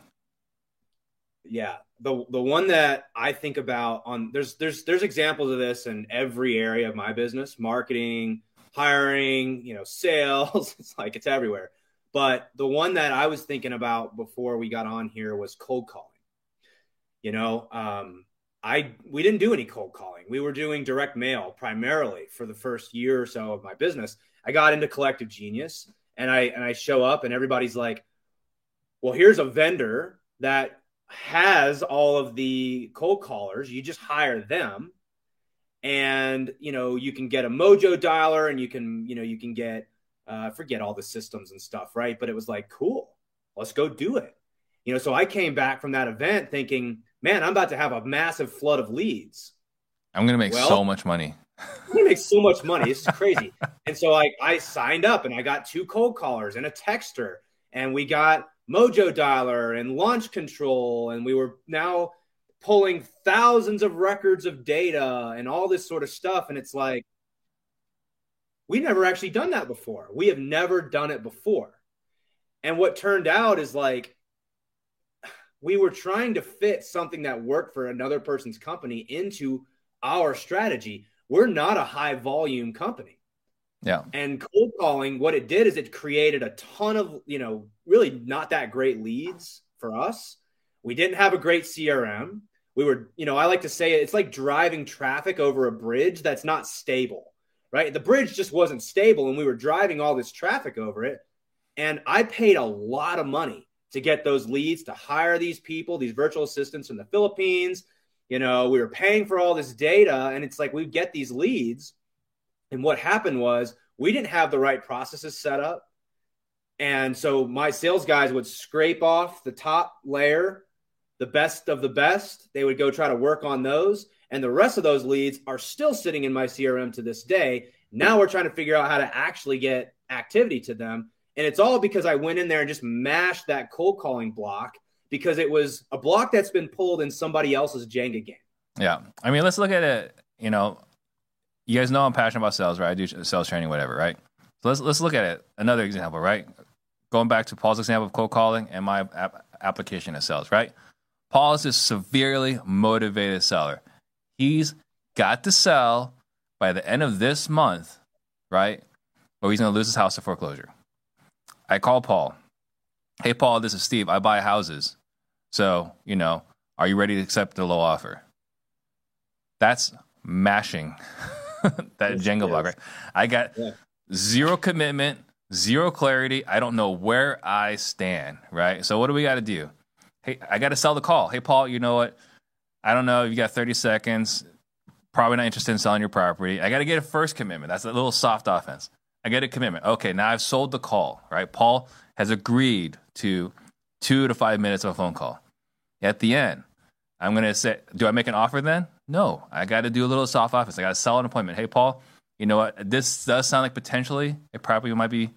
Speaker 2: Yeah, the the one that I think about on there's there's there's examples of this in every area of my business, marketing, hiring, you know, sales. it's like it's everywhere. But the one that I was thinking about before we got on here was cold calling. You know, um, I we didn't do any cold calling. We were doing direct mail primarily for the first year or so of my business. I got into Collective Genius, and I and I show up, and everybody's like, "Well, here's a vendor that has all of the cold callers. You just hire them. And you know you can get a mojo dialer and you can you know you can get uh, forget all the systems and stuff right? But it was like cool let's go do it. You know so i came back from that event thinking man i'm about to have a massive flood of leads.
Speaker 1: I'm gonna make well, so much money.
Speaker 2: I'm gonna make so much money. This is crazy. And so I, I signed up and i got two cold callers and a texter and we got mojo dialer and launch control and we were now pulling thousands of records of data and all this sort of stuff. And it's like, we never actually done that before. We have never done it before. And what turned out is like, we were trying to fit something that worked for another person's company into our strategy. We're not a high volume company.
Speaker 1: Yeah.
Speaker 2: And cold calling, what it did is it created a ton of, you know, really not that great leads for us. We didn't have a great CRM we were, you know, I like to say it's like driving traffic over a bridge that's not stable, right? The bridge just wasn't stable and we were driving all this traffic over it. And I paid a lot of money to get those leads, to hire these people, these virtual assistants from the Philippines. You know, we were paying for all this data, and it's like we get these leads. And what happened was we didn't have the right processes set up. And so my sales guys would scrape off the top layer the best of the best. They would go try to work on those. And the rest of those leads are still sitting in my CRM to this day. Now we're trying to figure out how to actually get activity to them. And it's all because I went in there and just mashed that cold calling block because it was a block that's been pulled in somebody else's Jenga game.
Speaker 1: Yeah. I mean, let's look at it. You know, you guys know I'm passionate about sales, right? I do sales training, whatever, right? So let's let's look at it. Another example, right? Going back to Paul's example of cold calling and my ap- application of sales, right? Paul is a severely motivated seller. He's got to sell by the end of this month, right? Or he's going to lose his house to foreclosure. I call Paul. Hey, Paul, this is Steve. I buy houses. So, you know, are you ready to accept the low offer? That's mashing that yes, Jenga block, right? I got yeah. zero commitment, zero clarity. I don't know where I stand, right? So, what do we got to do? hey, I got to sell the call. Hey, Paul, you know what? I don't know. You got 30 seconds. Probably not interested in selling your property. I got to get a first commitment. That's a little soft offense. I get a commitment. Okay, now I've sold the call, right? Paul has agreed to two to five minutes of a phone call. At the end, I'm going to say, do I make an offer then? No, I got to do a little soft offense. I got to sell an appointment. Hey, Paul, you know what? This does sound like potentially a property you might be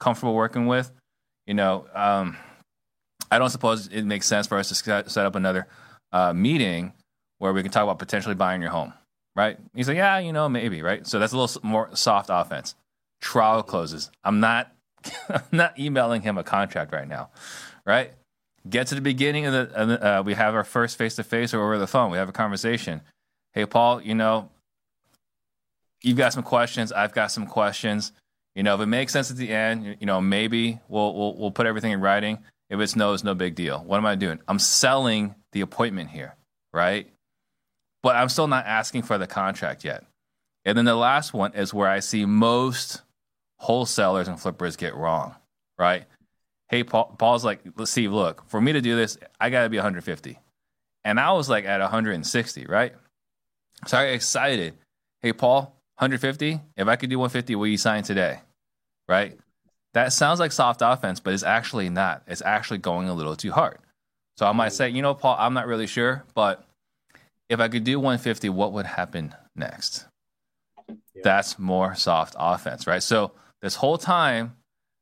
Speaker 1: comfortable working with. You know, um, I don't suppose it makes sense for us to set up another uh, meeting where we can talk about potentially buying your home, right? He's like, yeah, you know, maybe, right? So that's a little more soft offense. Trial closes. I'm not, I'm not emailing him a contract right now, right? Get to the beginning of the, uh, we have our first face to face or over the phone. We have a conversation. Hey, Paul, you know, you've got some questions. I've got some questions. You know, if it makes sense at the end, you know, maybe we'll we'll, we'll put everything in writing. If it's no, it's no big deal. What am I doing? I'm selling the appointment here, right? But I'm still not asking for the contract yet. And then the last one is where I see most wholesalers and flippers get wrong, right? Hey, Paul, Paul's like, let's see, look, for me to do this, I got to be 150. And I was like at 160, right? So I got excited. Hey, Paul, 150? If I could do 150, will you sign today? Right? That sounds like soft offense, but it's actually not. It's actually going a little too hard. So I might say, you know, Paul, I'm not really sure, but if I could do 150, what would happen next? Yeah. That's more soft offense, right? So this whole time,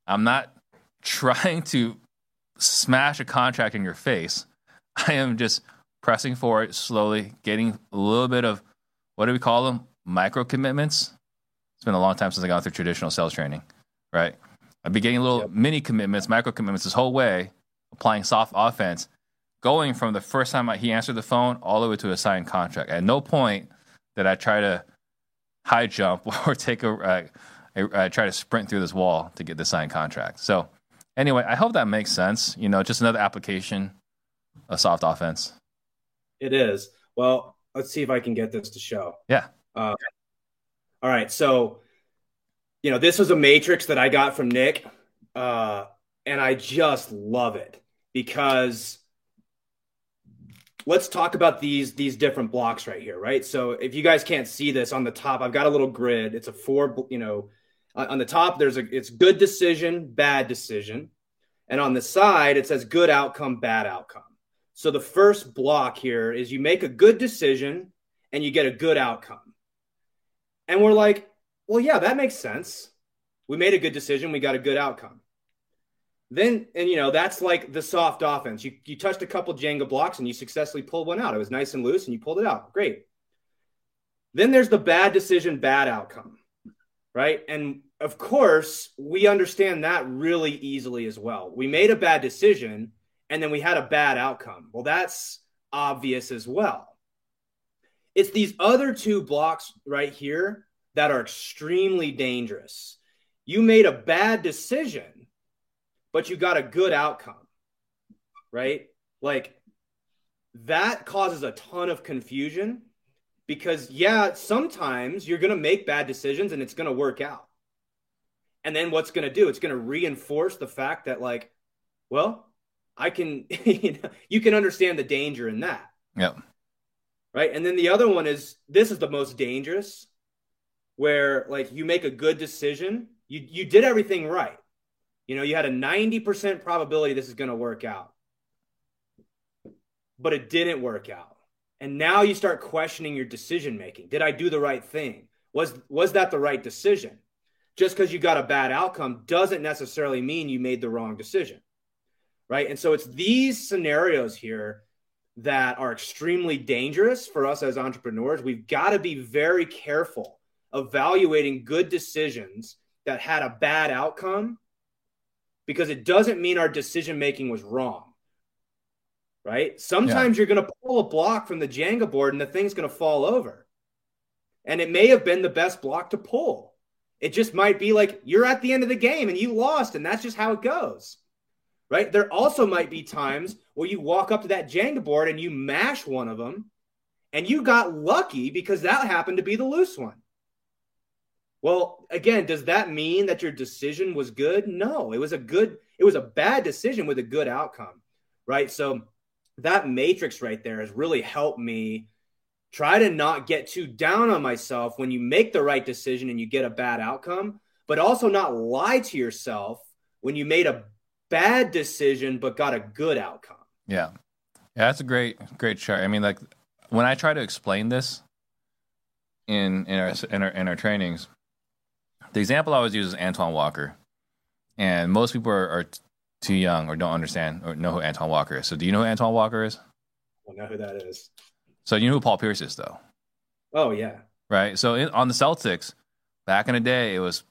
Speaker 1: I'm not trying to smash a contract in your face. I am just pressing forward slowly, getting a little bit of what do we call them? Micro commitments. It's been a long time since I got through traditional sales training, right? I've been getting little yep. mini commitments, micro commitments this whole way, applying soft offense, going from the first time he answered the phone all the way to a signed contract. At no point did I try to high jump or take uh, a try to sprint through this wall to get the signed contract. So anyway, I hope that makes sense. You know, just another application of soft offense.
Speaker 2: It is. Well, let's see if I can get this to show.
Speaker 1: Yeah.
Speaker 2: Uh, all right. So you know, this was a matrix that I got from Nick, uh, and I just love it because let's talk about these these different blocks right here, right? So if you guys can't see this on the top, I've got a little grid. It's a four, you know, Uh, on the top there's a it's good decision, bad decision, and on the side it says good outcome, bad outcome. So the first block here is you make a good decision and you get a good outcome. And we're like, well, yeah, that makes sense. We made a good decision, we got a good outcome. Then, and you know, that's like the soft offense. You, you touched a couple Jenga blocks and you successfully pulled one out. It was nice and loose and you pulled it out. Great. Then there's the bad decision, bad outcome, right? And of course, we understand that really easily as well. We made a bad decision and then we had a bad outcome. Well, that's obvious as well. It's these other two blocks right here that are extremely dangerous. You made a bad decision, but you got a good outcome, right? Like that causes a ton of confusion because, yeah, sometimes you're going to make bad decisions and it's going to work out. And then what's going to do? It's going to reinforce the fact that, like, well, I can, you, know, you can understand the danger in that.
Speaker 1: Yep
Speaker 2: right? And then the other one is this is the most dangerous, where like you make a good decision, you you did everything right. You know, you had a 90% probability this is going to work out. But it didn't work out. And now you start questioning your decision making. Did I do the right thing? Was was that the right decision? Just because you got a bad outcome doesn't necessarily mean you made the wrong decision. Right? And so it's these scenarios here that are extremely dangerous for us as entrepreneurs. We've got to be very careful evaluating good decisions that had a bad outcome because it doesn't mean our decision making was wrong. Right? Sometimes yeah. you're going to pull a block from the Jenga board and the thing's going to fall over. And it may have been the best block to pull. It just might be like you're at the end of the game and you lost, and that's just how it goes right? There also might be times where you walk up to that Jenga board and you mash one of them and you got lucky because that happened to be the loose one. Well, again, does that mean that your decision was good? No, it was a good, it was a bad decision with a good outcome, right? So that matrix right there has really helped me try to not get too down on myself when you make the right decision and you get a bad outcome, but also not lie to yourself when you made a bad decision but got a good outcome.
Speaker 1: Yeah. Yeah, that's a great great chart. I mean like when I try to explain this in in our in our in our trainings, the example I always use is Antoine Walker. And most people are, are too young or don't understand or know who Antoine Walker is. So do you know who Antoine Walker is?
Speaker 2: I know who that is.
Speaker 1: So you know who Paul Pierce is though?
Speaker 2: Oh yeah.
Speaker 1: Right. So in, on the Celtics, back in the day, it was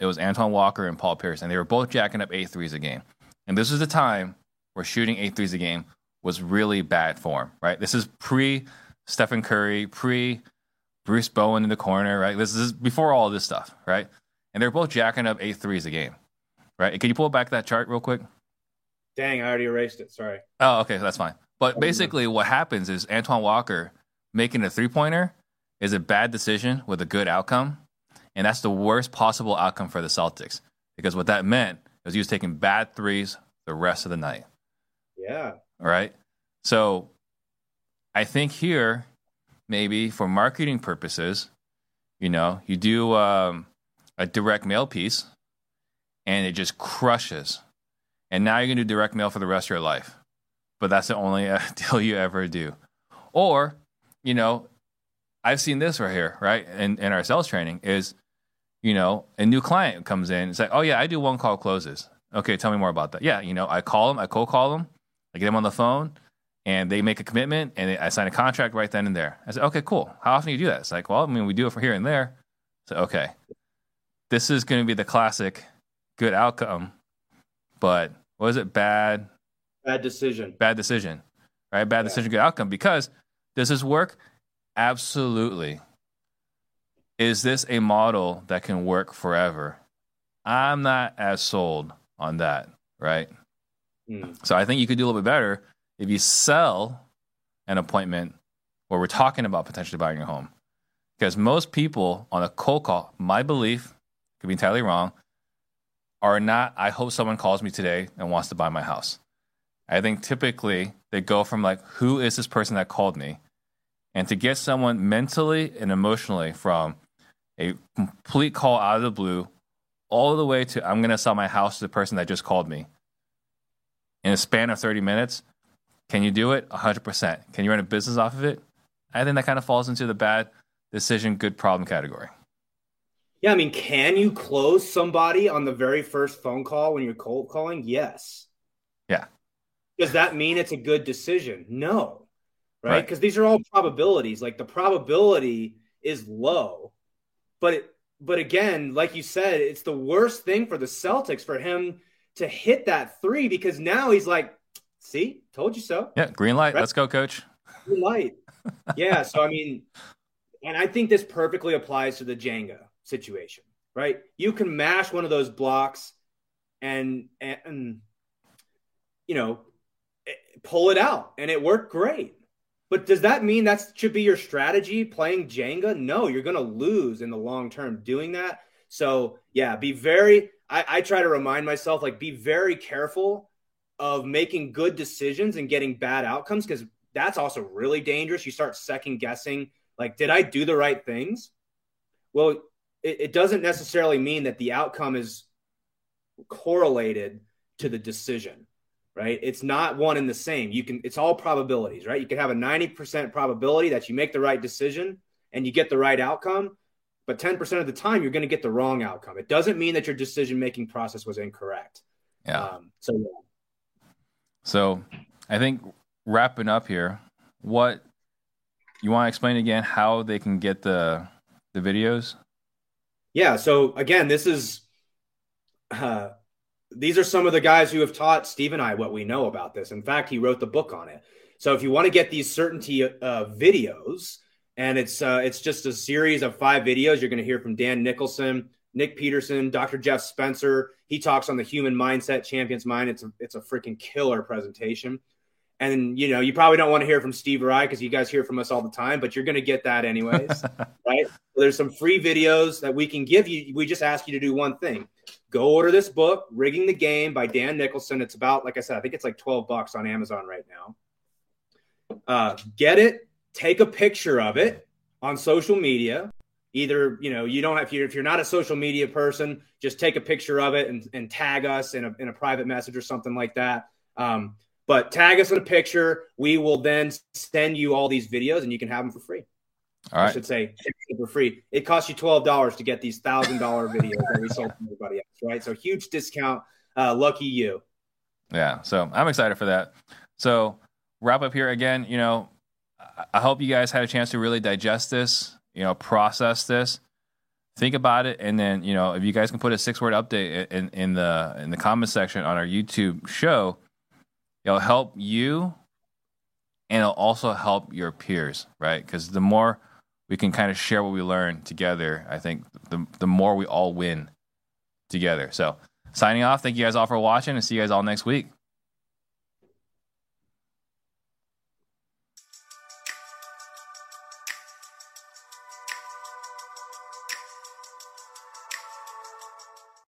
Speaker 1: it was Antoine Walker and Paul Pierce, and they were both jacking up eight threes a game. And this was the time where shooting eight threes a game was really bad form, right? This is pre Stephen Curry, pre Bruce Bowen in the corner, right? This is before all this stuff, right? And they're both jacking up eight threes a game, right? Can you pull back that chart real quick?
Speaker 2: Dang, I already erased it. Sorry.
Speaker 1: Oh, okay, that's fine. But basically, what happens is Antoine Walker making a three pointer is a bad decision with a good outcome. And that's the worst possible outcome for the Celtics because what that meant was he was taking bad threes the rest of the night.
Speaker 2: Yeah.
Speaker 1: All right. So I think here, maybe for marketing purposes, you know, you do um, a direct mail piece and it just crushes. And now you're going to do direct mail for the rest of your life. But that's the only uh, deal you ever do. Or, you know, I've seen this right here, right? In, in our sales training is you know, a new client comes in. It's like, oh yeah, I do one call closes. Okay, tell me more about that. Yeah, you know, I call them, I cold call them, I get them on the phone, and they make a commitment, and I sign a contract right then and there. I said, okay, cool. How often do you do that? It's like, well, I mean, we do it for here and there. So okay, this is going to be the classic good outcome, but was it? Bad.
Speaker 2: Bad decision.
Speaker 1: Bad decision. Right? Bad yeah. decision, good outcome. Because does this work? Absolutely is this a model that can work forever? I'm not as sold on that, right? Mm. So I think you could do a little bit better if you sell an appointment where we're talking about potentially buying your home. Because most people on a cold call, my belief, could be entirely wrong, are not, I hope someone calls me today and wants to buy my house. I think typically they go from like, who is this person that called me? And to get someone mentally and emotionally from a complete call out of the blue all the way to I'm going to sell my house to the person that just called me in a span of 30 minutes, can you do it? 100%. Can you run a business off of it? I think that kind of falls into the bad decision, good problem category.
Speaker 2: Yeah, I mean, can you close somebody on the very first phone call when you're cold calling? Yes.
Speaker 1: Yeah.
Speaker 2: Does that mean it's a good decision? No. Right? Because right. these are all probabilities. Like the probability is low. But it, but again, like you said, it's the worst thing for the Celtics for him to hit that three because now he's like, see, told you so.
Speaker 1: Yeah, green light. Right? Let's go, coach.
Speaker 2: Green light. yeah. So I mean, and I think this perfectly applies to the Jenga situation, right? You can mash one of those blocks and and you know pull it out, and it worked great. But does that mean that should be your strategy playing Jenga? No, you're going to lose in the long term doing that. So yeah, be very. I, I try to remind myself like be very careful of making good decisions and getting bad outcomes because that's also really dangerous. You start second guessing like, did I do the right things? Well, it, it doesn't necessarily mean that the outcome is correlated to the decision right? It's not one and the same. You can it's all probabilities, right? You can have a 90% probability that you make the right decision and you get the right outcome, but 10% of the time you're going to get the wrong outcome. It doesn't mean that your decision making process was incorrect.
Speaker 1: Yeah. Um,
Speaker 2: so yeah.
Speaker 1: So, I think wrapping up here, what you want to explain again how they can get the the videos?
Speaker 2: Yeah, so again, this is uh, these are some of the guys who have taught Steve and I what we know about this. In fact, he wrote the book on it. So if you want to get these certainty uh, videos, and it's uh, it's just a series of five videos, you're going to hear from Dan Nicholson, Nick Peterson, Dr. Jeff Spencer. He talks on the human mindset, champions mind. It's a, it's a freaking killer presentation. And you know, you probably don't want to hear from Steve or I because you guys hear from us all the time, but you're going to get that anyways, right? there's some free videos that we can give you. We just ask you to do one thing: go order this book, "Rigging the Game" by Dan Nicholson. It's about, like I said, I think it's like 12 bucks on Amazon right now. Uh, get it, take a picture of it on social media. Either you know you don't have if you're, if you're not a social media person, just take a picture of it and, and tag us in a in a private message or something like that. Um, but tag us in a picture. We will then send you all these videos and you can have them for free.
Speaker 1: All right. I
Speaker 2: should say for free. It costs you twelve dollars to get these thousand dollar videos that we sold to everybody else, right? So huge discount. Uh, lucky you.
Speaker 1: Yeah. So I'm excited for that. So wrap up here again. You know, I hope you guys had a chance to really digest this. You know, process this, think about it, and then you know if you guys can put a six word update in in the in the comment section on our YouTube show it'll help you and it'll also help your peers, right? Because the more we can kind of share what we learn together, I think the, the more we all win together. So, signing off. Thank you guys all for watching and see you guys all next week.